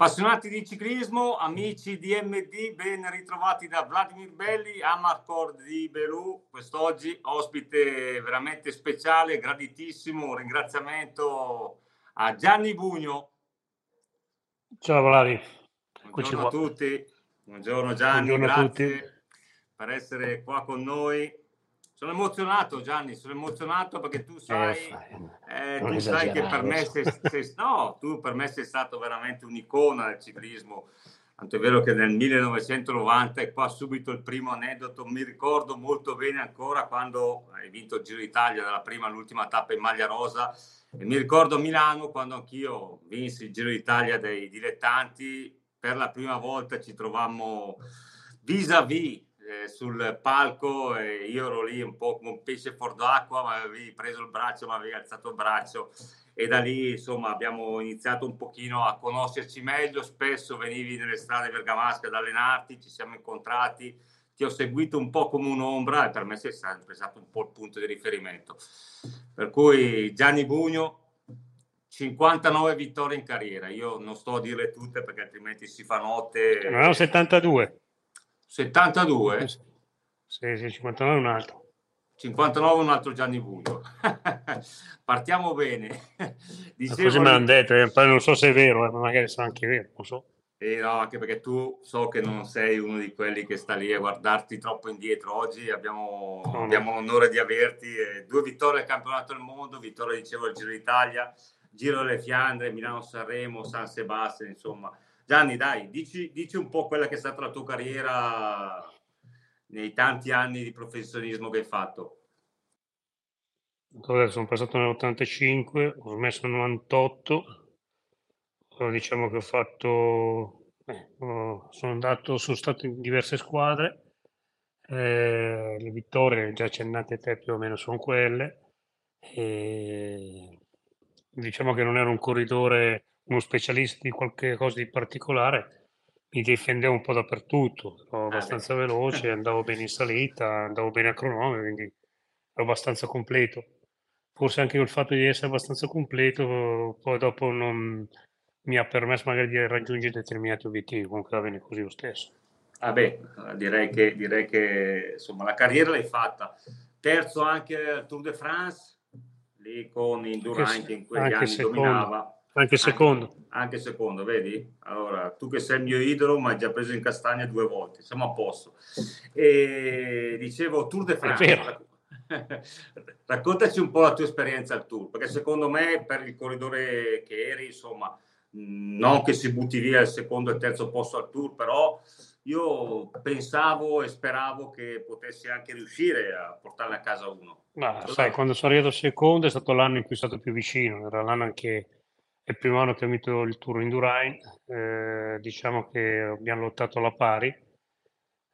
Appassionati di ciclismo, amici di MD, ben ritrovati da Vladimir Belli, Amarcord di Belù. Quest'oggi ospite veramente speciale, graditissimo. Un ringraziamento a Gianni Bugno. Ciao Vladi. Buongiorno a tutti. Buongiorno Gianni, Buongiorno grazie per essere qua con noi. Sono emozionato Gianni, sono emozionato perché tu sai, eh, eh tu sai che per me sei, sei, no, tu per me sei stato veramente un'icona del ciclismo. Tanto è vero che nel 1990, e qua subito il primo aneddoto, mi ricordo molto bene ancora quando hai vinto il Giro d'Italia dalla prima all'ultima tappa in maglia rosa. E mi ricordo a Milano quando anch'io vinsi il Giro d'Italia dei dilettanti. Per la prima volta ci trovammo vis-à-vis eh, sul palco e io ero lì un po' come un pesce fuor d'acqua, ma avevi preso il braccio, ma avevi alzato il braccio e da lì insomma abbiamo iniziato un pochino a conoscerci meglio, spesso venivi nelle strade bergamasche ad allenarti, ci siamo incontrati, ti ho seguito un po' come un'ombra e per me sei sempre stato un po' il punto di riferimento. Per cui Gianni Bugno, 59 vittorie in carriera, io non sto a dirle tutte perché altrimenti si fa notte. No, 72. 72? Sì, sì, 59 un altro. 59 un altro Gianni Buio. Partiamo bene. Dicevo... Così me l'hanno detto, eh, poi non so se è vero, eh, ma magari sarà anche vero, non so. Eh no, anche perché tu so che non sei uno di quelli che sta lì a guardarti troppo indietro. Oggi abbiamo, no, abbiamo l'onore di averti. Eh, due vittorie al campionato del mondo, vittoria, dicevo, al Giro d'Italia, Giro delle Fiandre, Milano-Sanremo, San Sebastian, insomma Gianni, dai, dici, dici, un po' quella che è stata la tua carriera nei tanti anni di professionismo che hai fatto. sono passato nell'85, ho smesso nel 98, diciamo che ho fatto, eh, sono andato, sono stato in diverse squadre, eh, le vittorie già accennate te più o meno sono quelle, e diciamo che non ero un corridore uno specialista di qualche cosa di particolare, mi difendevo un po' dappertutto, ero ah, abbastanza veloce, andavo bene in salita, andavo bene a cronometro, quindi ero abbastanza completo. Forse anche il fatto di essere abbastanza completo, poi dopo non mi ha permesso magari di raggiungere determinati obiettivi, comunque va bene così lo stesso. Ah beh, direi che, direi che insomma, la carriera l'hai fatta. Terzo anche al Tour de France, lì con Indurain che in quegli anni secondo. dominava anche secondo. Anche, anche, secondo, vedi? Allora, tu che sei il mio idolo, ma hai già preso in castagna due volte, siamo a posto. E dicevo, Tour de France. Raccontaci un po' la tua esperienza al Tour, perché secondo me per il corridore che eri, insomma, non che si butti via il secondo e terzo posto al Tour, però io pensavo e speravo che potessi anche riuscire a portarne a casa uno. Ma sai, quando sono arrivato secondo è stato l'anno in cui sono stato più vicino, era l'anno anche è il primo anno che ho vinto il Tour Indurain, eh, diciamo che abbiamo lottato alla pari.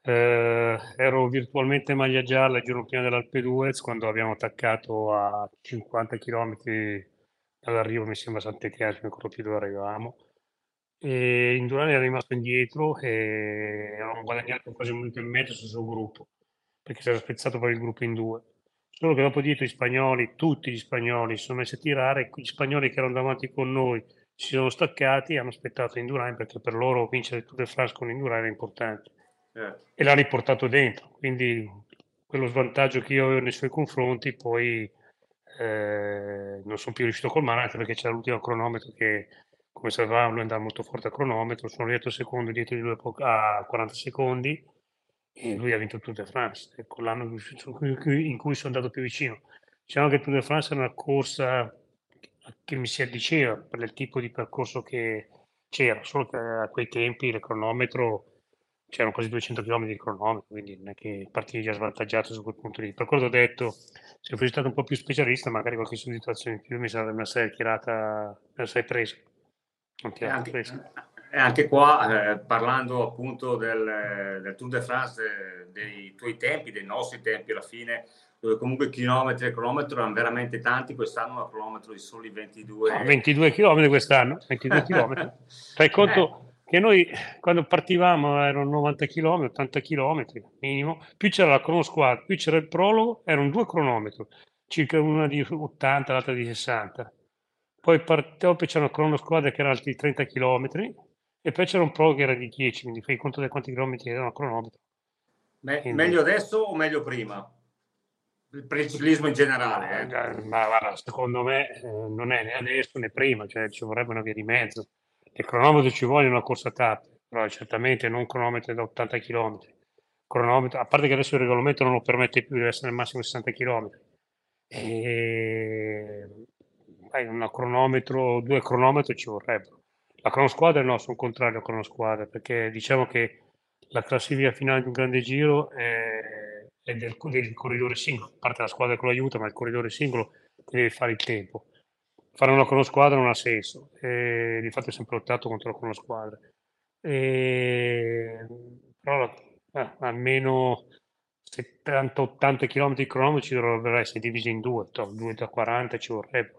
Eh, ero virtualmente maglia gialla il giorno prima dell'Alpe d'Huez quando abbiamo attaccato a 50 km dall'arrivo, mi sembra Sant'Etienne, mi ricordo più dove arrivavamo. E Indurain è rimasto indietro e avevamo guadagnato quasi un minuto e mezzo sul suo gruppo perché si era spezzato poi il gruppo in due. Solo che dopo dietro gli spagnoli, tutti gli spagnoli si sono messi a tirare, gli spagnoli che erano davanti con noi si sono staccati e hanno aspettato Indurain perché per loro vincere il Tour de France con Indurain era importante. Eh. E l'ha riportato dentro, quindi quello svantaggio che io avevo nei suoi confronti poi eh, non sono più riuscito a colmare anche perché c'era l'ultimo cronometro che come sapevamo lui andava molto forte a cronometro, sono arrivato secondo dietro di lui a 40 secondi e lui ha vinto il Tour de France, ecco l'anno in cui sono andato più vicino. Diciamo che il Tour de France è una corsa che mi si addiceva per il tipo di percorso che c'era, solo che a quei tempi il cronometro c'erano quasi 200 km di cronometro, quindi non è che partivi già svantaggiato su quel punto lì. Per quello ho detto, se fossi stato un po' più specialista, magari qualche soddisfazione in più mi sarebbe una sei tirata, me la sei presa. Non ti anche, presa. Anche qua, eh, parlando appunto del, del, Tour de France, dei tuoi tempi, dei nostri tempi alla fine, dove comunque chilometri e cronometro erano veramente tanti, quest'anno un cronometro di soli 22. No, 22 km quest'anno, 22 km. Fai conto eh. che noi quando partivamo erano 90 km, 80 km minimo, più c'era la cronosquad, più c'era il prologo, erano due cronometri, circa una di 80, l'altra di 60. Poi part- dopo c'erano cronosquadre che erano altri 30 km, E poi c'era un pro che era di 10, quindi fai conto di quanti chilometri erano a cronometro. Me- quindi... Meglio adesso o meglio prima? Il preciclismo in generale. Eh. Ma guarda, secondo me eh, non è né adesso né prima, cioè ci vorrebbe una via di mezzo. Il cronometro ci vuole una corsa tappe, però certamente non cronometro da 80 km. Cronometro, a parte che adesso il regolamento non lo permette più, deve essere al massimo 60 km. E... un cronometro, due cronometri ci vorrebbero. La cronosquadra no, sono contrario a cronosquadra, perché diciamo che la classifica finale di un grande giro è, è del, del, corridore singolo, a parte la squadra che lo ma il corridore singolo deve fare il tempo. Fare una cronosquadra non ha senso, e infatti ho sempre lottato contro la cronosquadra. Però eh, almeno 70-80 km ci dovrebbero essere divisi in due, 2 da 40 ci vorrebbe,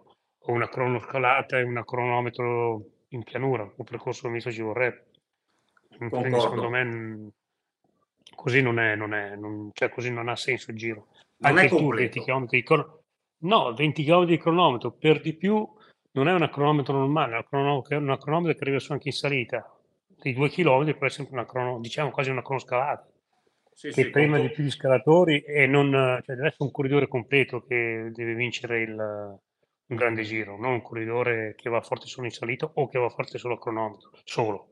o una cronoscalata e una cronometro in pianura, un percorso misto ci vorrebbe. Secondo me così non è, non è non, cioè così non ha senso il giro. Non Anche tu 20 km di cronometro, no, 20 km di cronometro per di più non è una cronometro normale, è una cronometro, una cronometro che arriva su anche in salita. Di 2 km però è sempre una crono, diciamo quasi una cronoscalata. Sì, che sì, prima di più gli scalatori e non, cioè deve essere un corridore completo che deve vincere il, un grande giro, non un corridore che va forte solo in salita o che va forte solo a cronometro, solo.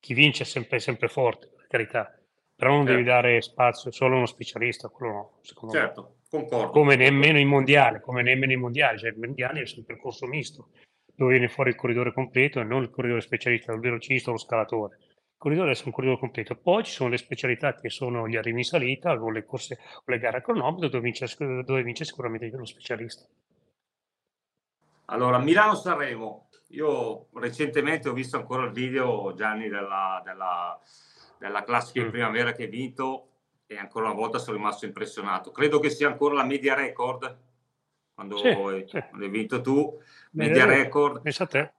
Chi vince è sempre, sempre forte, per carità, però non certo. devi dare spazio solo a uno specialista, quello no, secondo certo, me. concordo. Come nemmeno in mondiale, come nemmeno in mondiale, cioè il mondiale è un percorso misto, dove viene fuori il corridore completo e non il corridore specialista, il velocista o lo scalatore. Il corridore essere un corridore completo. Poi ci sono le specialità che sono gli arrivi in salita o le corse o le gare a cronometro dove vince, dove vince sicuramente lo specialista. Allora, Milano-Sanremo. Io recentemente ho visto ancora il video, Gianni, della, della, della classica in mm. primavera che hai vinto e ancora una volta sono rimasto impressionato. Credo che sia ancora la media record quando, sì, hai, sì. quando hai, vinto tu, media Beh, record. Pensa a te.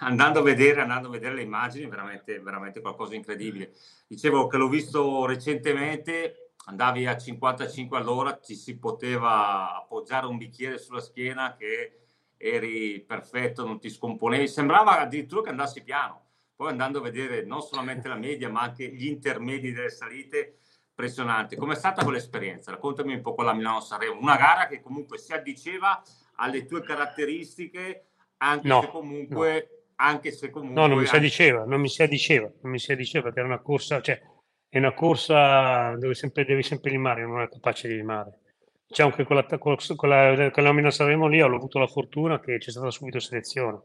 Andando a, vedere, andando a vedere le immagini, veramente, veramente qualcosa di incredibile. Dicevo che l'ho visto recentemente, andavi a 55 all'ora, ci si poteva appoggiare un bicchiere sulla schiena che eri perfetto, non ti scomponevi, sembrava addirittura che andassi piano. Poi andando a vedere non solamente la media, ma anche gli intermedi delle salite, impressionante. Com'è stata quell'esperienza? Raccontami un po' quella Milano-Sanremo, una gara che comunque si addiceva alle tue caratteristiche, anche no, se comunque... No. Anche se comunque... No, non mi si addiceva, non mi si addiceva, non mi si addiceva perché era una corsa, cioè è una corsa dove sempre, devi sempre rimare, non è capace di rimare diciamo che con la, con la, nomina Sanremo lì ho avuto la fortuna che c'è stata subito selezione.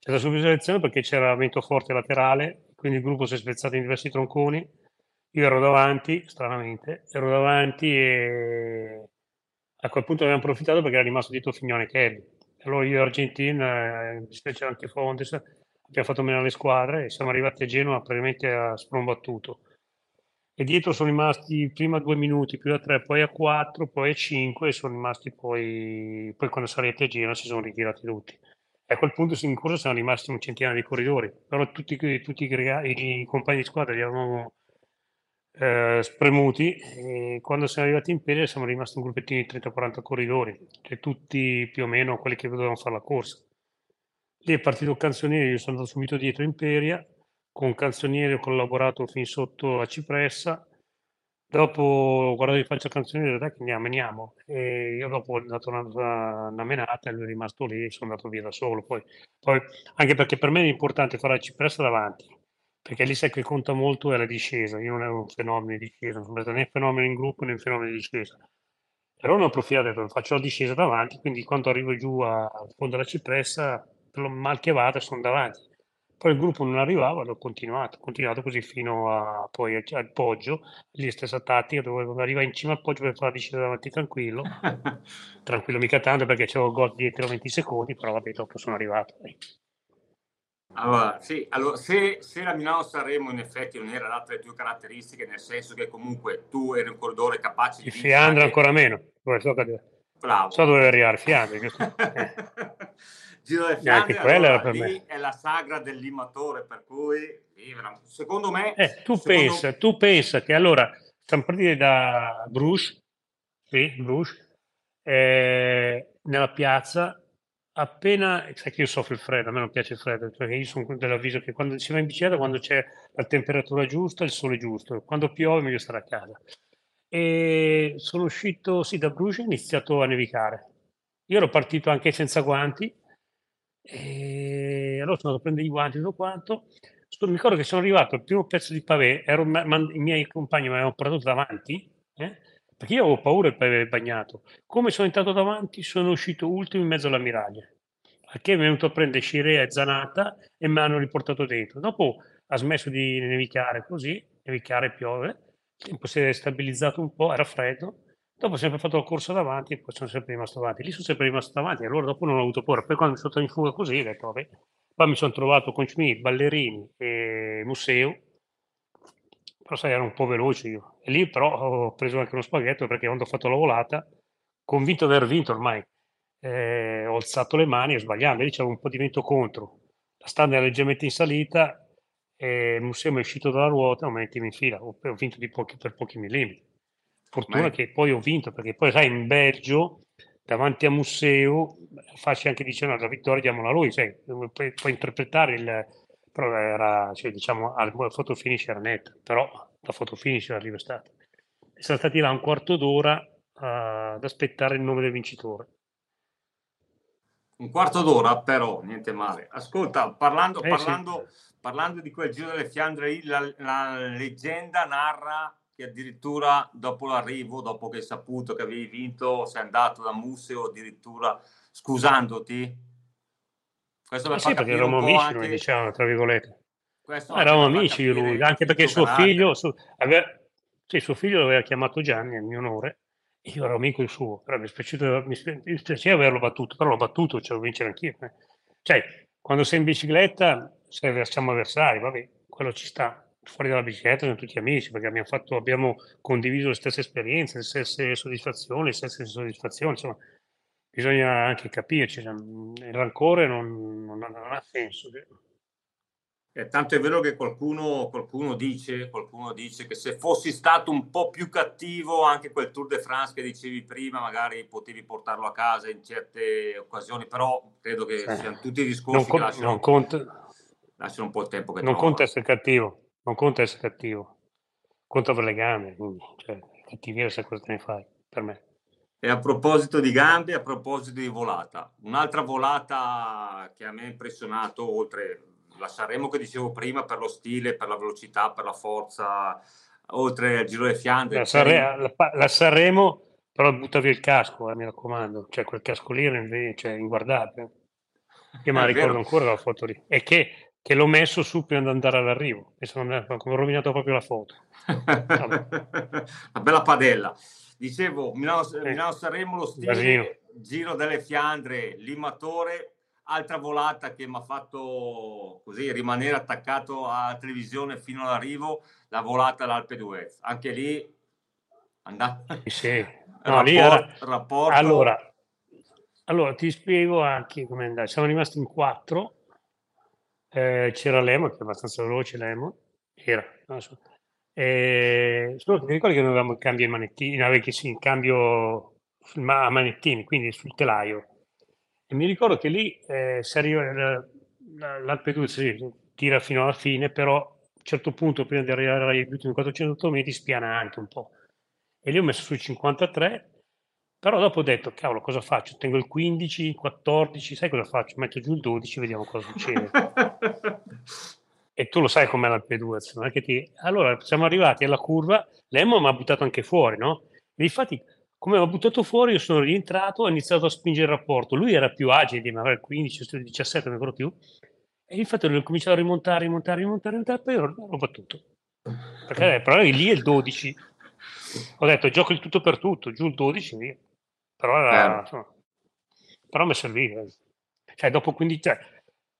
C'è stata subito selezione perché c'era vento forte laterale, quindi il gruppo si è spezzato in diversi tronconi. Io ero davanti, stranamente, ero davanti e a quel punto abbiamo approfittato perché era rimasto dietro Fignone Kelly. Allora io e Argentina, eh, specie anche Fontes, abbiamo fatto meno le squadre e siamo arrivati a Genova praticamente a sprombattuto e dietro sono rimasti prima due minuti, più da tre, poi a quattro, poi a cinque e sono rimasti poi, poi quando arrivati a Genoa si sono ritirati tutti. E a quel punto in corsa sono rimasti un centinaio di corridori, però tutti, tutti i, i, compagni di squadra li avevamo eh, spremuti e quando siamo arrivati in pelle siamo rimasti un gruppettino di 30-40 corridori, cioè tutti più o meno quelli che dovevano fare la corsa. Lì è partito il canzoniere, io sono andato subito dietro Imperia, con Canzoniere ho collaborato fin sotto a Cipressa. Dopo ho guardato in faccia e dai che andiamo, andiamo. E io dopo ho dato una, una menata e lui è rimasto lì e sono andato via da solo. Poi, poi, anche perché per me è importante fare la Cipressa davanti, perché lì sai che conta molto è la discesa. Io non ero un fenomeno di discesa, non sono stato né fenomeno in gruppo né fenomeno di discesa. Però non ho approfittato, faccio la discesa davanti, quindi quando arrivo giù al fondo della cipressa, mal che vada, sono davanti. Poi il gruppo non arrivava, l'ho continuato, continuato così fino a, poi al poggio, lì stessa tattica, dovevo arrivare in cima al poggio per fare la discesa davanti tranquillo, tranquillo mica tanto perché c'avevo il gol dietro 20 secondi, però vabbè, dopo sono arrivato. Allora, sì, allora, se, se la Milano Sanremo in effetti non era adatta alle tue caratteristiche, nel senso che comunque tu eri un corridore capace di... Fiandra ancora meno, so, Bravo. so dove arrivare, Fiandra. Giro del Fiandre, allora, per me. è la sagra del limatore, per cui secondo me... Eh, tu, secondo... Pensa, tu pensa che allora, stiamo partendo da Bruges, sì, Bruges, eh, nella piazza appena, sai che io soffro il freddo, a me non piace il freddo, perché io sono dell'avviso che quando si va in bicicletta, quando c'è la temperatura giusta, il sole giusto, quando piove meglio stare a casa. E sono uscito, sì, da Bruges, è iniziato a nevicare. Io ero partito anche senza guanti, e allora sono andato a prendere i guanti e tutto quanto. Mi ricordo che sono arrivato al primo pezzo di pavé, ero, i miei compagni mi avevano portato davanti, eh? perché io avevo paura del pavé bagnato. Come sono entrato davanti, sono uscito ultimo in mezzo alla miraglia. Che mi è venuto a prendere Scirea e Zanata e mi hanno riportato dentro. Dopo ha smesso di nevicare così, nevicare piove, il tempo si è stabilizzato un po', era freddo. Dopo ho sempre fatto la corsa davanti e poi sono sempre rimasto avanti. Lì sono sempre rimasto davanti, allora dopo non ho avuto paura. Poi quando sono in fuga così, ho detto, vabbè. Poi mi sono trovato con Schmidt, Ballerini e Museo, però sai, ero un po' veloce io. E lì però ho preso anche uno spaghetto perché quando ho fatto la volata, convinto di aver vinto ormai, eh, ho alzato le mani e sbagliando, lì c'era un po' di vento contro. La strada era leggermente in salita e il museo è uscito dalla ruota e ho messo in fila, ho, ho vinto pochi, per pochi millimetri. Fortuna Ma... che poi ho vinto, perché poi sai, in Belgio, davanti a museo, facci anche dicendo la vittoria diamola a lui, sai, puoi, puoi interpretare il, però era, cioè, diciamo, al foto finish era netta, però la foto finish arriva stata. Siamo stati là un quarto d'ora uh, ad aspettare il nome del vincitore. Un quarto d'ora, però, niente male. Ascolta, parlando, eh, parlando, sì. parlando di quel giro delle Fiandre, la, la leggenda narra che addirittura dopo l'arrivo, dopo che hai saputo che avevi vinto, sei andato da Museo addirittura scusandoti questo eh sì, perché eravamo amici, anche... noi diciamo, tra virgolette. Questo eravamo amici lui, anche perché suo figlio, su, aveva, sì, suo figlio l'aveva chiamato Gianni in mio onore, io ero amico il suo, però mi spiaceva averlo battuto, però l'ho battuto, ce lo vincere anch'io. Eh. Cioè, quando sei in bicicletta, se siamo avversari, vabbè, quello ci sta. Fuori dalla bicicletta siamo tutti amici, perché abbiamo, fatto, abbiamo condiviso le stesse esperienze, le stesse soddisfazioni, le stesse soddisfazioni, insomma, bisogna anche capirci, cioè, il rancore non, non, non ha senso. Eh, tanto è vero che qualcuno, qualcuno, dice, qualcuno dice che se fossi stato un po' più cattivo anche quel Tour de France che dicevi prima, magari potevi portarlo a casa in certe occasioni, però credo che eh, siano tutti discorsi non che lasciano, non conta, lasciano un po' il tempo che Non conta essere cattivo, non conta essere cattivo, conta per le gambe, quindi, cioè, cattiveria se cosa te ne fai, per me. E a proposito di gambe, a proposito di volata, un'altra volata che a me ha impressionato, oltre la Sanremo che dicevo prima, per lo stile, per la velocità, per la forza, oltre al Giro delle Fiandre. La, Sanre- la, la Sanremo, però butta via il casco, eh, mi raccomando, cioè quel casco lì era cioè, inguardabile. Io me la ricordo vero. ancora la foto lì. E che, che, l'ho messo su prima di andare all'arrivo, e sono, ho rovinato proprio la foto. Una bella padella. Dicevo, Milano, Milano lo stile, Giro delle Fiandre, Limatore, altra volata che mi ha fatto così rimanere attaccato alla televisione fino all'arrivo, la volata all'Alpe d'Huez. Anche lì andava. Sì, no, lì era... rapporto... Allora, allora, ti spiego anche come è andato. Siamo rimasti in quattro. Eh, c'era Lemon, che è abbastanza veloce Lemon. Era, non so. Eh, solo che mi ricordo che noi avevamo il cambio ai manettini, sì, il cambio a manettini, quindi sul telaio. E mi ricordo che lì eh, si arriva, l'Alpeduzzi sì, tira fino alla fine, però a un certo punto, prima di arrivare agli ultimi 400 metri, spiana anche un po'. E lì ho messo sui 53, però dopo ho detto, cavolo, cosa faccio? Tengo il 15, il 14, sai cosa faccio? Metto giù il 12, vediamo cosa succede. e tu lo sai com'è l'Alpeduzzi, non è che ti... Allora, siamo arrivati alla curva, Lemmo mi ha buttato anche fuori, no? E infatti, come mi ha buttato fuori, io sono rientrato, ho iniziato a spingere il rapporto. Lui era più agile il 15, 17, non ricordo più. E infatti ho cominciato a rimontare, rimontare, rimontare, rimontare, poi l'ho battuto. Perché però lì è il 12. Ho detto, gioco il tutto per tutto, giù il 12, via. Però, era, insomma, però mi serviva. Cioè, dopo 15, cioè,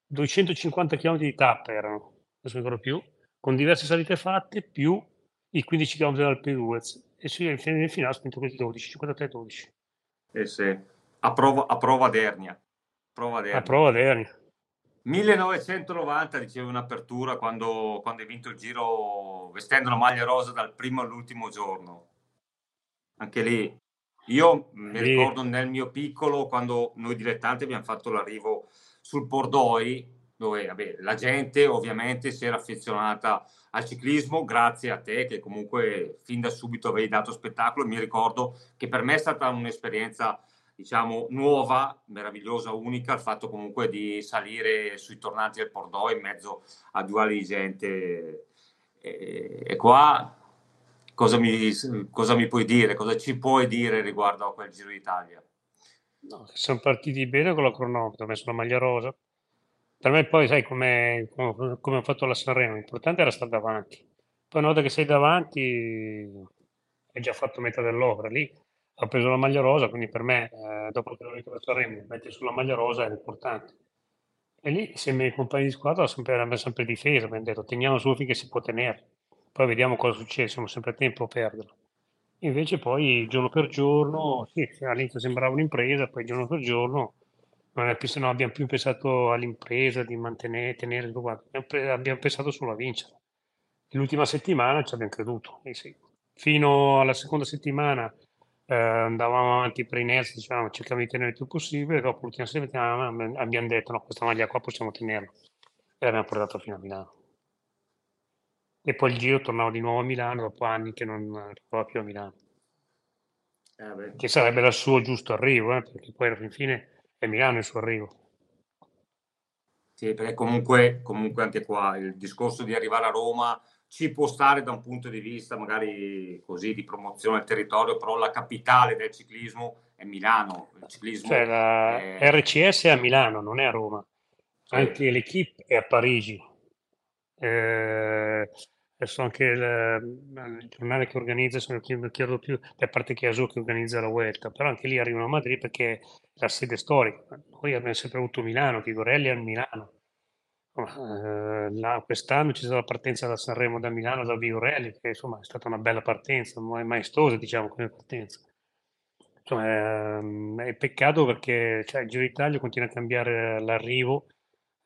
250 km di tappa erano non mi ricordo più, con diverse salite fatte, più i 15 km dal P2 e si nel finale ha spinto questi 12, 53-12. Eh sì, a prova, a prova d'ernia. Prova d'ernia. A prova d'ernia. 1990 dicevo in apertura quando, quando hai vinto il giro vestendo la maglia rosa dal primo all'ultimo giorno. Anche lì Io mi ricordo nel mio piccolo, quando noi dilettanti abbiamo fatto l'arrivo sul Pordoi, dove vabbè, la gente ovviamente si era affezionata al ciclismo grazie a te che comunque fin da subito avevi dato spettacolo. Mi ricordo che per me è stata un'esperienza diciamo nuova, meravigliosa, unica il fatto comunque di salire sui tornanti del Pordoi in mezzo a due ali di gente e, e qua cosa mi, cosa mi, puoi dire, cosa ci puoi dire riguardo a quel Giro d'Italia? No, siamo partiti bene con la cronometro, ho messo la maglia rosa. Per me poi sai come, come ho fatto la Sanremo, l'importante era stare davanti. Poi una volta che sei davanti hai già fatto metà dell'opera. Lì ho preso la maglia rosa, quindi per me, eh, dopo che ho vinto la Sanremo, metti sulla maglia rosa è importante. E lì, se i miei compagni di squadra sempre, abbiamo sempre difesa, abbiamo detto teniamo su finché si può tenere, poi vediamo cosa succede, siamo sempre a tempo a perderlo. Invece poi giorno per giorno, sì, all'inizio sembrava un'impresa, poi giorno per giorno non, più, non abbiamo più pensato all'impresa di mantenere, tenere, abbiamo, pensato solo a vincere. L'ultima settimana ci abbiamo creduto, eh sì. fino alla seconda settimana eh, andavamo avanti per inerzia, diciamo, cercavamo di tenere il più possibile, dopo l'ultima settimana abbiamo detto no, questa maglia qua possiamo tenerla e l'abbiamo portata fino a Milano. E poi il giro tornavo di nuovo a Milano dopo anni che non arrivava più a Milano. Eh che sarebbe il suo giusto arrivo, eh, perché poi alla fine è Milano il suo arrivo. Sì, perché comunque, comunque anche qua il discorso di arrivare a Roma ci può stare da un punto di vista magari così di promozione del territorio, però la capitale del ciclismo è Milano. Il ciclismo cioè la è... RCS è a Milano, non è a Roma. Sì. Anche l'equipe è a Parigi. Eh, adesso anche il, il, giornale che organizza, se non chiedo più, a parte Azul che organizza la Vuelta, però anche lì arrivano a Madrid perché è la sede storica. Noi abbiamo sempre avuto Milano, Tigorelli è a Milano eh, là, quest'anno c'è stata la partenza da Sanremo da Milano da Vigorelli, che insomma è stata una bella partenza, maestosa diciamo come partenza. Insomma, è, ehm, è peccato perché cioè, il Giro d'Italia continua a cambiare l'arrivo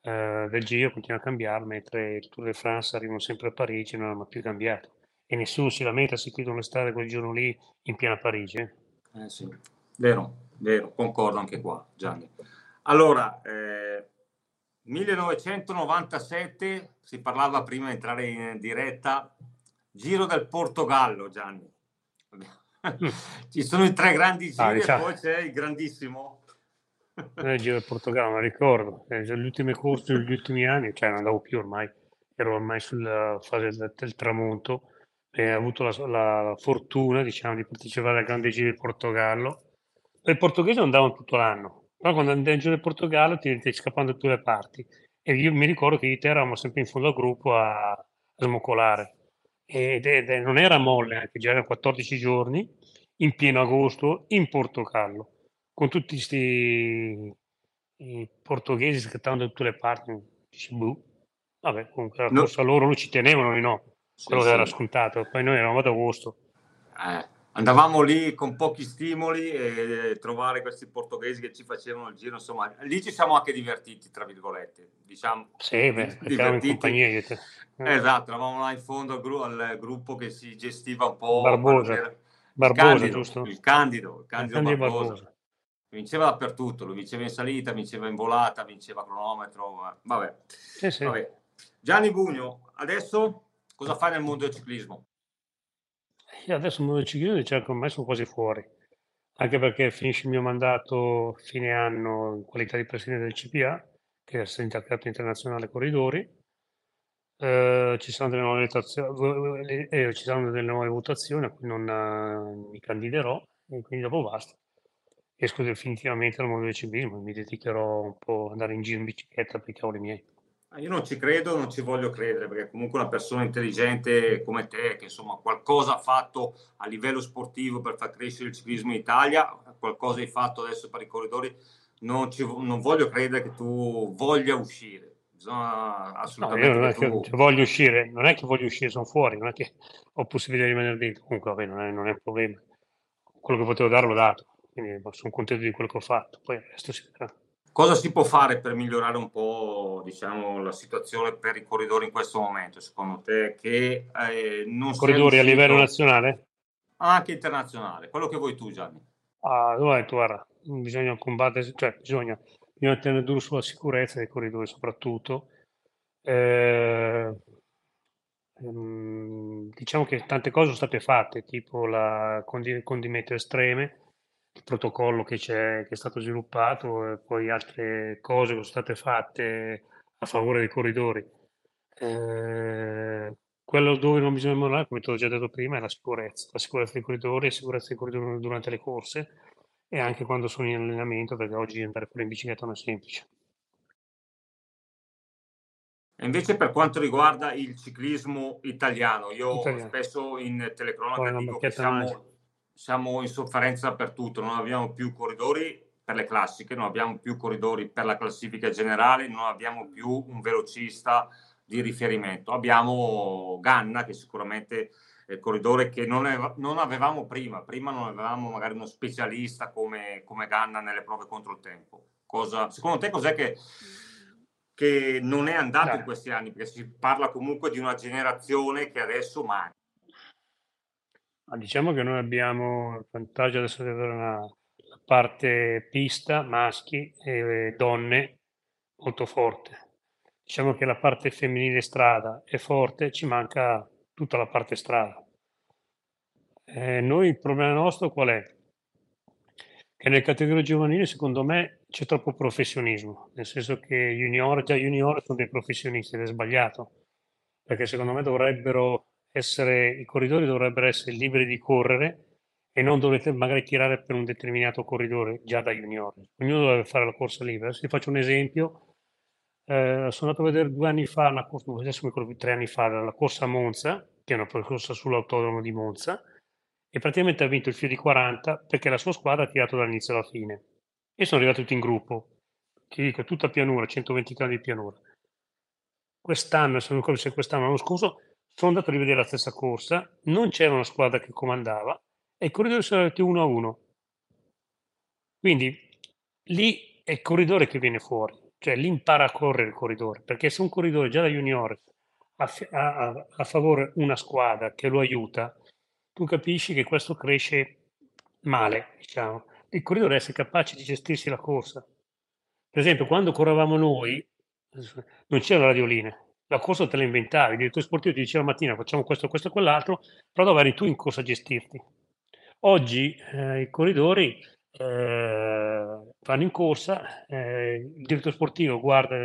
eh, del Giro, continua a cambiare, mentre il Tour de France arrivano sempre a Parigi e non hanno più cambiato. E nessuno si lamenta se chiudono le strade quel giorno lì in piena Parigi. Eh. Eh sì, vero, vero, concordo anche qua, Gianni. Allora, eh, 1997, si parlava prima di entrare in diretta, Giro del Portogallo, Gianni. Ci sono i tre grandi giri ah, diciamo. e poi c'è il grandissimo. Il Giro del Portogallo, mi ricordo. Eh, le ultime corse degli ultimi anni, cioè non andavo più ormai, ero ormai sulla fase del, del tramonto e ho avuto la, la, fortuna, diciamo, di partecipare al Grande Giro del Portogallo. Il portoghese andavano tutto l'anno, però quando andavi giù nel Portogallo ti stai scappando da tutte le parti. E io mi ricordo che io te eravamo sempre in fondo al gruppo a, a smoccolare. Ed, ed, non era molle, anche già erano 14 giorni, in pieno agosto, in Portogallo, con tutti questi portoghesi scattando da tutte le parti. Dici, boh. Vabbè, comunque la no. corsa loro lo ci tenevano, noi no. Quello sì, che era scontato. Poi noi eravamo ad agosto. Eh andavamo lì con pochi stimoli e trovare questi portoghesi che ci facevano il giro, insomma, lì ci siamo anche divertiti, tra virgolette, diciamo. Sì, beh, divertiti. in compagnia io te. Eh. Esatto, eravamo là in fondo al, gru- al, gruppo che si gestiva un po'... Barbosa, Barbosa il candido, giusto? Il Candido, il Candido, il Candido Barbosa. Barbosa. Vinceva dappertutto, lo vinceva in salita, vinceva in volata, vinceva cronometro, vabbè. Sì, sì. vabbè. Gianni Bugno, adesso cosa fai nel mondo del ciclismo? Io adesso il mondo del ciclismo diciamo che ormai sono quasi fuori, anche perché finisce il mio mandato fine anno in qualità di presidente del CPA, che è Sindacato Internazionale Corridori. Eh, ci, saranno delle nuove votazioni, eh, ci saranno delle nuove votazioni a cui non eh, mi candiderò e quindi dopo basta. Esco definitivamente dal mondo del ciclismo, mi dedicherò un po' ad andare in giro in bicicletta per i cavoli miei. Ah, io non ci credo, non ci voglio credere, perché comunque una persona intelligente come te, che insomma qualcosa ha fatto a livello sportivo per far crescere il ciclismo in Italia, qualcosa hai fatto adesso per i corridori, non, ci, non voglio credere che tu voglia uscire. Bisogna assolutamente. No, non è che, tu... che voglio uscire, non è che voglio uscire, sono fuori, non è che ho possibilità di rimanere dentro. Comunque, vabbè, non è, non è un problema. Quello che potevo dare l'ho dato, quindi sono contento di quello che ho fatto. Poi il resto si vedrà. Cosa si può fare per migliorare un po' diciamo, la situazione per i corridori in questo momento, secondo te? Che eh, non corridori a livello nazionale? Anche internazionale, quello che vuoi tu, Gianni. Ah, dove guarda, bisogna combattere, cioè bisogna, bisogna tenere duro sulla sicurezza dei corridoi soprattutto. Eh, ehm, diciamo che tante cose sono state fatte, tipo la condi- condimento estreme, il protocollo che, c'è, che è stato sviluppato e poi altre cose che sono state fatte a favore dei corridori. Eh, quello dove non bisogna mollare, come ti ho già detto prima, è la sicurezza, la sicurezza dei corridori, la sicurezza dei corridori durante le corse e anche quando sono in allenamento, perché oggi andare fuori in bicicletta non è semplice. E invece per quanto riguarda il ciclismo italiano, io italiano. spesso in telecronaca dico che siamo, siamo in sofferenza per tutto, non abbiamo più corridori per le classiche, non abbiamo più corridori per la classifica generale, non abbiamo più un velocista di riferimento. Abbiamo Ganna, che sicuramente è il corridore che non, è, non, avevamo prima. Prima non avevamo magari uno specialista come, come Ganna nelle prove contro il tempo. Cosa, secondo te cos'è che, che non è andato in questi anni? Perché si parla comunque di una generazione che adesso manca. Ma diciamo che noi abbiamo il vantaggio adesso di avere una parte pista, maschi e donne molto forte diciamo che la parte femminile strada è forte, ci manca tutta la parte strada. Eh, noi il problema nostro qual è? Che nelle categorie giovanili secondo me c'è troppo professionismo, nel senso che junior, già junior sono dei professionisti ed è sbagliato, perché secondo me dovrebbero essere, i corridori dovrebbero essere liberi di correre e non dovete magari tirare per un determinato corridore già da junior. Ognuno deve fare la corsa libera. Se faccio un esempio, eh, sono andato a vedere due anni fa, una corsa, adesso mi ricordo tre anni fa, la corsa a Monza, che è una corsa sull'autodromo di Monza, e praticamente ha vinto il filo di 40 perché la sua squadra ha tirato dall'inizio alla fine. E sono arrivati tutti in gruppo, ti dico, tutta pianura, 120 km di pianura. Quest'anno, se non ricordo se quest'anno l'anno scorso, sono andato a rivedere la stessa corsa, non c'era una squadra che comandava e i corridori sono arrivati uno a uno. Quindi lì è il corridore che viene fuori cioè lì impara a correre il corridore, perché se un corridore già da junior ha, ha, a favore una squadra che lo aiuta, tu capisci che questo cresce male, diciamo. Il corridore deve essere capace di gestirsi la corsa. Per esempio, quando correvamo noi, non c'era la radiolina, la corsa te la inventavi, il direttore sportivo ti diceva la mattina facciamo questo, questo e quell'altro, però dove eri tu in corsa a gestirti. Oggi eh, i corridori eh, vanno in corsa, eh, il direttore sportivo guarda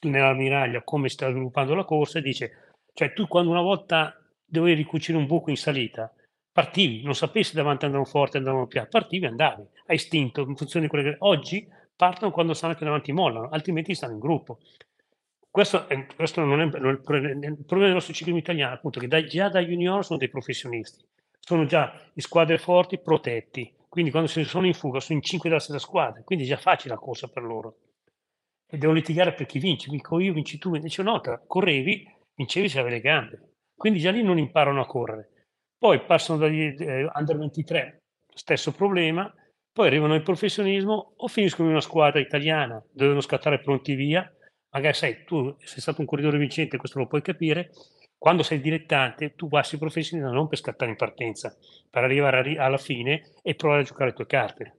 nella miraglia come sta sviluppando la corsa e dice, cioè tu quando una volta dovevi ricucire un buco in salita, partivi, non sapessi davanti andavano forte, andavano piano, partivi e andavi, hai istinto in funzione di quelle che oggi partono quando stanno più davanti mollano, altrimenti stanno in gruppo. Questo, è, questo non, è, non è il problema del nostro ciclismo italiano, appunto, che da, già da junior sono dei professionisti, sono già in squadre forti, protetti, quindi quando sono in fuga sono in 5 della stessa squadra, quindi è già facile la corsa per loro. E devono litigare per chi vince, dico io, vinci tu, invece no, correvi, vincevi se avevi le gambe. Quindi già lì non imparano a correre. Poi passano dagli eh, under 23, stesso problema, poi arrivano al professionismo o finiscono in una squadra italiana, devono scattare pronti via, magari sai, tu sei stato un corridore vincente, questo lo puoi capire, quando sei dilettante, tu passi professionista non per scattare in partenza, per arrivare alla fine e provare a giocare le tue carte.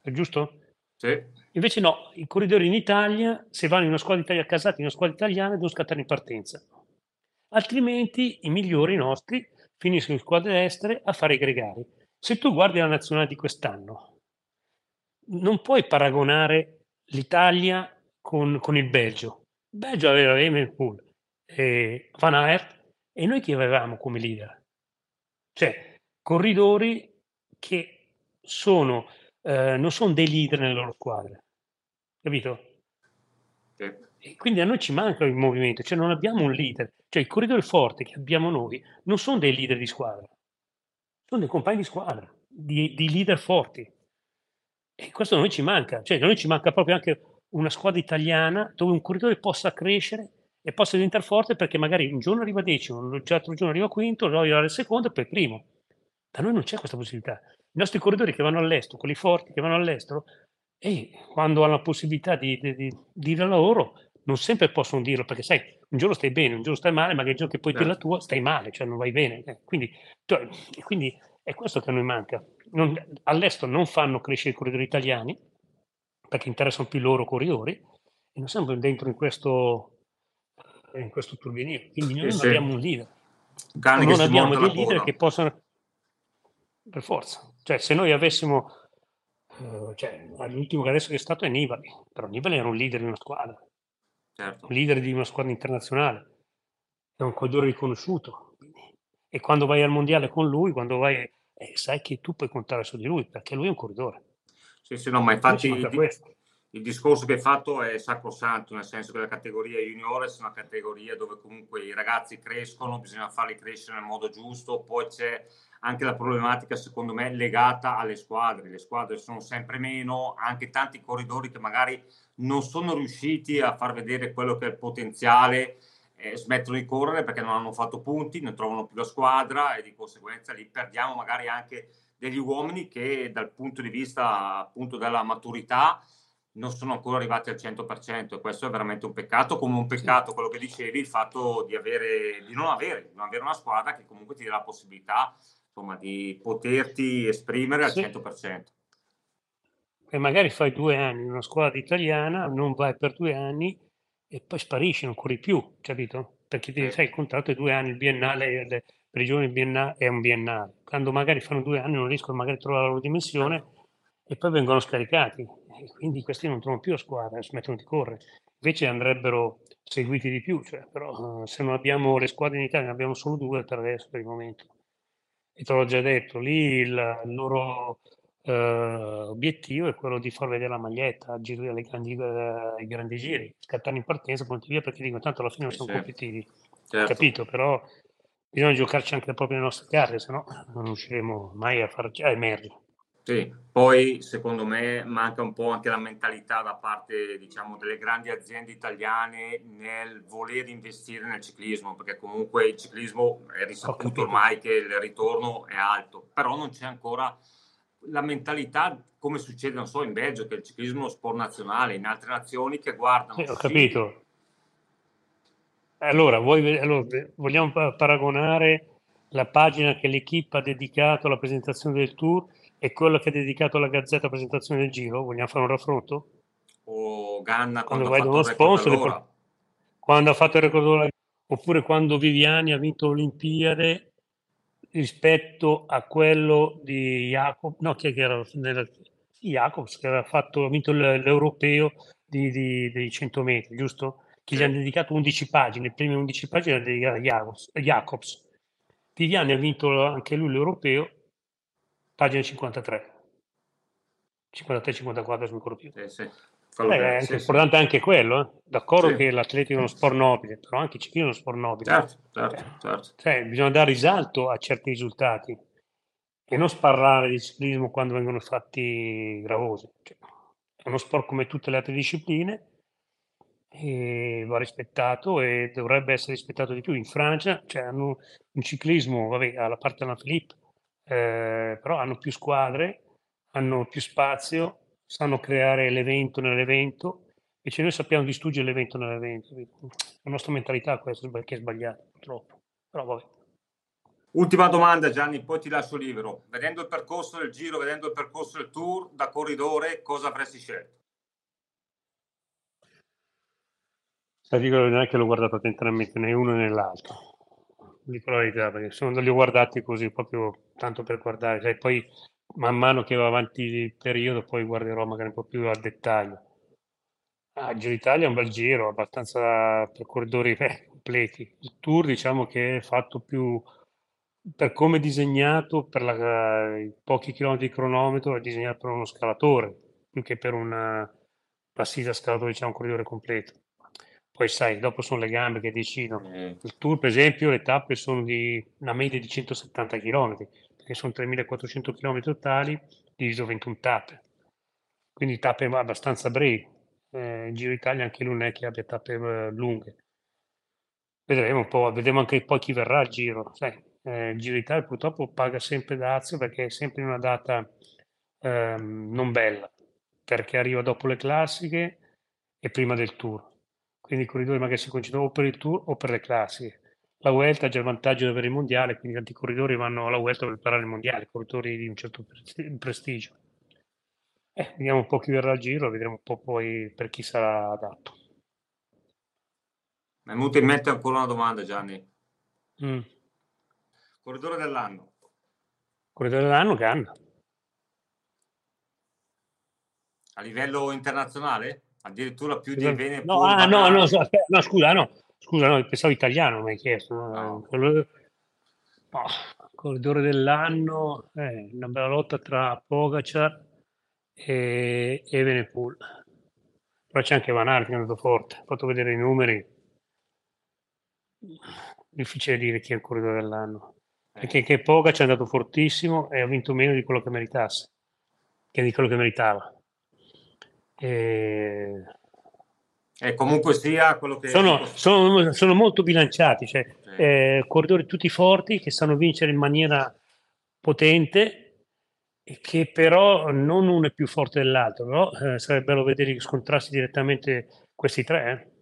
È giusto? Sì. Invece no, i corridori in Italia, se vanno in una squadra italiana, casati in una squadra italiana, devono scattare in partenza. Altrimenti i migliori nostri finiscono in squadre estere a fare i gregari. Se tu guardi la nazionale di quest'anno, non puoi paragonare l'Italia con, con il Belgio. Il Belgio aveva Emenpool, eh, Van Aert, e noi chi avevamo come leader? Cioè, corridori che sono, eh, non sono dei leader nelle loro squadre, capito? Sì. E quindi a noi ci manca il movimento, cioè non abbiamo un leader. Cioè i corridori forti che abbiamo noi non sono dei leader di squadra, sono dei compagni di squadra, di, di leader forti. E questo a noi ci manca, cioè a noi ci manca proprio anche una squadra italiana dove un corridore possa crescere e possa diventare forte perché magari un giorno arriva decimo, l'altro giorno arriva quinto, poi arriva al secondo e poi primo. Da noi non c'è questa possibilità. I nostri corridori che vanno all'estero, quelli forti che vanno all'estero, e quando hanno la possibilità di, di, di dire la loro, non sempre possono dirlo, perché sai, un giorno stai bene, un giorno stai male, magari il giorno che puoi dire la certo. tua stai male, cioè non vai bene. Eh, quindi, quindi È questo che a noi manca. Non, all'estero non fanno crescere i corridori italiani perché interessano più i loro corridori e non siamo dentro in questo, in questo turbinio. Quindi noi non abbiamo un leader. non abbiamo dei leader che possano... Per forza. Cioè, se noi avessimo... Uh, cioè, l'ultimo che adesso che è stato è Nibali, però Nibali era un leader di una squadra, certo. un leader di una squadra internazionale, è un corridore riconosciuto. E quando vai al mondiale con lui, quando vai, eh, sai che tu puoi contare su di lui, perché lui è un corridore. Sì, sì, no, ma infatti il, il, discorso che hai fatto è sacrosanto, nel senso che la categoria juniores è una categoria dove comunque i ragazzi crescono, bisogna farli crescere nel modo giusto, poi c'è anche la problematica secondo me legata alle squadre, le squadre sono sempre meno, anche tanti corridori che magari non sono riusciti a far vedere quello che è il potenziale eh, smettono di correre perché non hanno fatto punti, non trovano più la squadra e di conseguenza lì perdiamo magari anche degli uomini che dal punto di vista appunto della maturità non sono ancora arrivati al 100% e questo è veramente un peccato, come un peccato quello che dicevi, il fatto di, avere, di non, avere, di non avere una squadra che comunque ti dà la possibilità insomma, di poterti esprimere al sì. 100%. E magari fai due anni in una squadra italiana, non vai per due anni e poi sparisci, non corri più, capito? Perché ti, sai, il contratto è due anni, il biennale, per i giovani biennale è un biennale. Quando magari fanno due anni non riescono magari a trovare la loro dimensione e poi vengono scaricati. E quindi questi non trovano più la squadra, smettono di correre. Invece andrebbero seguiti di più, cioè, però se non abbiamo le squadre in Italia, ne abbiamo solo due per adesso, per il momento. E te l'ho già detto, lì il, il loro eh, obiettivo è quello di far vedere la maglietta giro, alle grandi, eh, ai grandi giri, scattare in partenza, poi via perché dico tanto alla fine non sono sì. competitivi. Certo. Capito? Però bisogna giocarci anche proprio le nostre carte, se no non riusciremo mai a, far, a emergere. Sì, poi secondo me manca un po' anche la mentalità da parte diciamo, delle grandi aziende italiane nel voler investire nel ciclismo, perché comunque il ciclismo è risaputo ormai che il ritorno è alto, però non c'è ancora la mentalità, come succede, non so, in Belgio, che il ciclismo è uno sport nazionale, in altre nazioni che guardano... Sì, ho capito. Allora, voi, allora, vogliamo paragonare la pagina che l'equipe ha dedicato alla presentazione del tour e quella che ha dedicato alla Gazzetta alla presentazione del Giro? Vogliamo fare un raffronto? O Ganna quando, quando uno sponsor, quando ha fatto il record oppure quando Viviani ha vinto l'Olimpiade rispetto a quello di Jacob, no, chi era nella, Jacobs che aveva fatto, ha vinto l'europeo di, di, dei 100 metri, giusto? Che gli hanno dedicato 11 pagine, le prime 11 pagine di Jacobs. Jacobs. Viviani ha vinto anche lui l'europeo, pagina 53. 53-54, non mi ricordo più. Sì, sì. Beh, è sì, importante sì. anche quello, eh. d'accordo sì. che l'atletico è uno sport nobile, però anche il ciclismo è uno sport nobile. Certo, certo, certo. Cioè, bisogna dare risalto a certi risultati e non sparlare di ciclismo quando vengono fatti gravosi. Cioè, è uno sport come tutte le altre discipline e va rispettato e dovrebbe essere rispettato di più. In Francia cioè, hanno un ciclismo, vabbè, alla parte della Philippe, eh, però hanno più squadre, hanno più spazio sanno creare l'evento nell'evento, invece noi sappiamo distruggere l'evento nell'evento. La nostra mentalità è questa, che è sbagliata, purtroppo. Però vabbè. Ultima domanda Gianni, poi ti lascio libero. Vedendo il percorso del giro, vedendo il percorso del tour, da corridore, cosa avresti scelto? Sai, dico non è che l'ho guardato attentamente né uno né l'altro. Dico la verità, perché sono, li ho guardati così, proprio tanto per guardare. Sai, poi man mano che va avanti il periodo poi guarderò magari un po' più al dettaglio. Ah, il Giro d'Italia è un bel giro, abbastanza per corridori eh, completi. Il Tour diciamo che è fatto più per come è disegnato, per la, i pochi chilometri di cronometro, è disegnato per uno scalatore, più che per una passita scalatore, diciamo, un corridore completo. Poi sai, dopo sono le gambe che decidono. Mm. Il Tour, per esempio, le tappe sono di una media di 170 km che sono 3.400 km totali, diviso 21 tappe. Quindi tappe abbastanza brevi. Eh, il Giro Italia anche lui non è che abbia tappe eh, lunghe. Vedremo un po', vedremo anche poi chi verrà al Giro. Sai, eh, il Giro Italia purtroppo paga sempre dazio perché è sempre in una data ehm, non bella, perché arriva dopo le classiche e prima del Tour. Quindi i corridori magari si concentrano o per il Tour o per le classiche la Vuelta ha già il vantaggio di avere il mondiale, quindi tanti corridori vanno alla Vuelta per preparare il mondiale, corridori di un certo prestigio. Eh, vediamo un po' chi verrà al giro, vedremo un po' poi per chi sarà adatto. Mi è venuta in mente ancora una domanda, Gianni. Mm. Corridore dell'anno. Corridore dell'anno, Ganna. A livello internazionale? Addirittura più di Veneto? No, ah, no, no, no, scusa, no, scusa, no, pensavo italiano, mi hai chiesto. No. Quello... Oh, corridore dell'anno, eh, una bella lotta tra Pogacar e, e Venepool. Però c'è anche Van Aert che è andato forte, ho fatto vedere i numeri. Difficile dire chi è il corridore dell'anno. Eh. Perché che Pogacar è andato fortissimo e ha vinto meno di quello che meritasse, che di quello che meritava. E... e comunque sia quello che... Sono, sono, sono molto bilanciati, cioè sì. eh, corridori tutti forti che sanno vincere in maniera potente e che però non uno è più forte dell'altro, però eh, sarebbe bello vedere scontrarsi direttamente questi tre. Eh.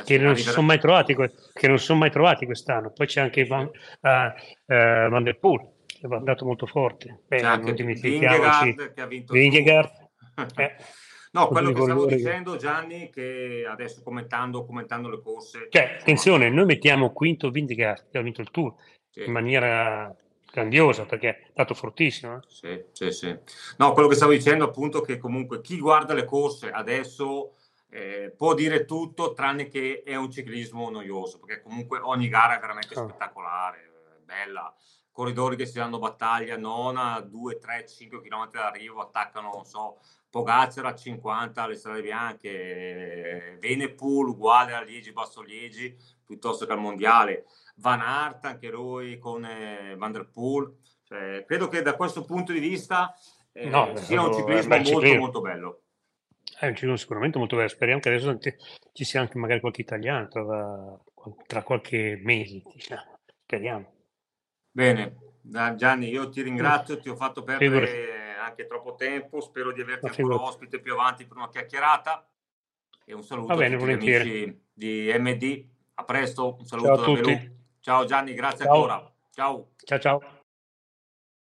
Eh, che, non si sono mai trovati, che non sono mai trovati quest'anno. Poi c'è anche Van, uh, uh, Van der Poel, che è andato molto forte. Beh, non dimentichiamoci che ha vinto Vingegaard. eh. No, quello che stavo dicendo Gianni, che adesso commentando, commentando le corse... Cioè, attenzione, noi mettiamo quinto Vingegaard, che ha vinto il Tour, sì. in maniera grandiosa, perché è stato fortissimo. Eh? Sì, sì, sì. No, quello che stavo dicendo appunto che comunque chi guarda le corse adesso eh, può dire tutto tranne che è un ciclismo noioso, perché comunque ogni gara è veramente oh. spettacolare, bella corridori che si danno battaglia non a 2, 3, 5 km d'arrivo, attaccano, non so, Pogacar a 50 alle strade bianche, Venepool uguale a Liegi, Basso Liegi, piuttosto che al Mondiale, Van Aert anche lui con eh, Van Der Poel, cioè, credo che da questo punto di vista eh, no, sia un ciclismo molto ciclismo. molto bello. È un ciclismo sicuramente molto bello, speriamo che adesso ci sia anche magari qualche italiano tra, tra qualche mese, diciamo. speriamo. Bene, Gianni, io ti ringrazio, ti ho fatto perdere Anche troppo tempo, spero di averti ancora ospite più avanti per una chiacchierata e un saluto bene, a tutti gli amici di MD. A presto, un saluto ciao da Ciao Gianni, grazie ciao. ancora. Ciao. Ciao ciao.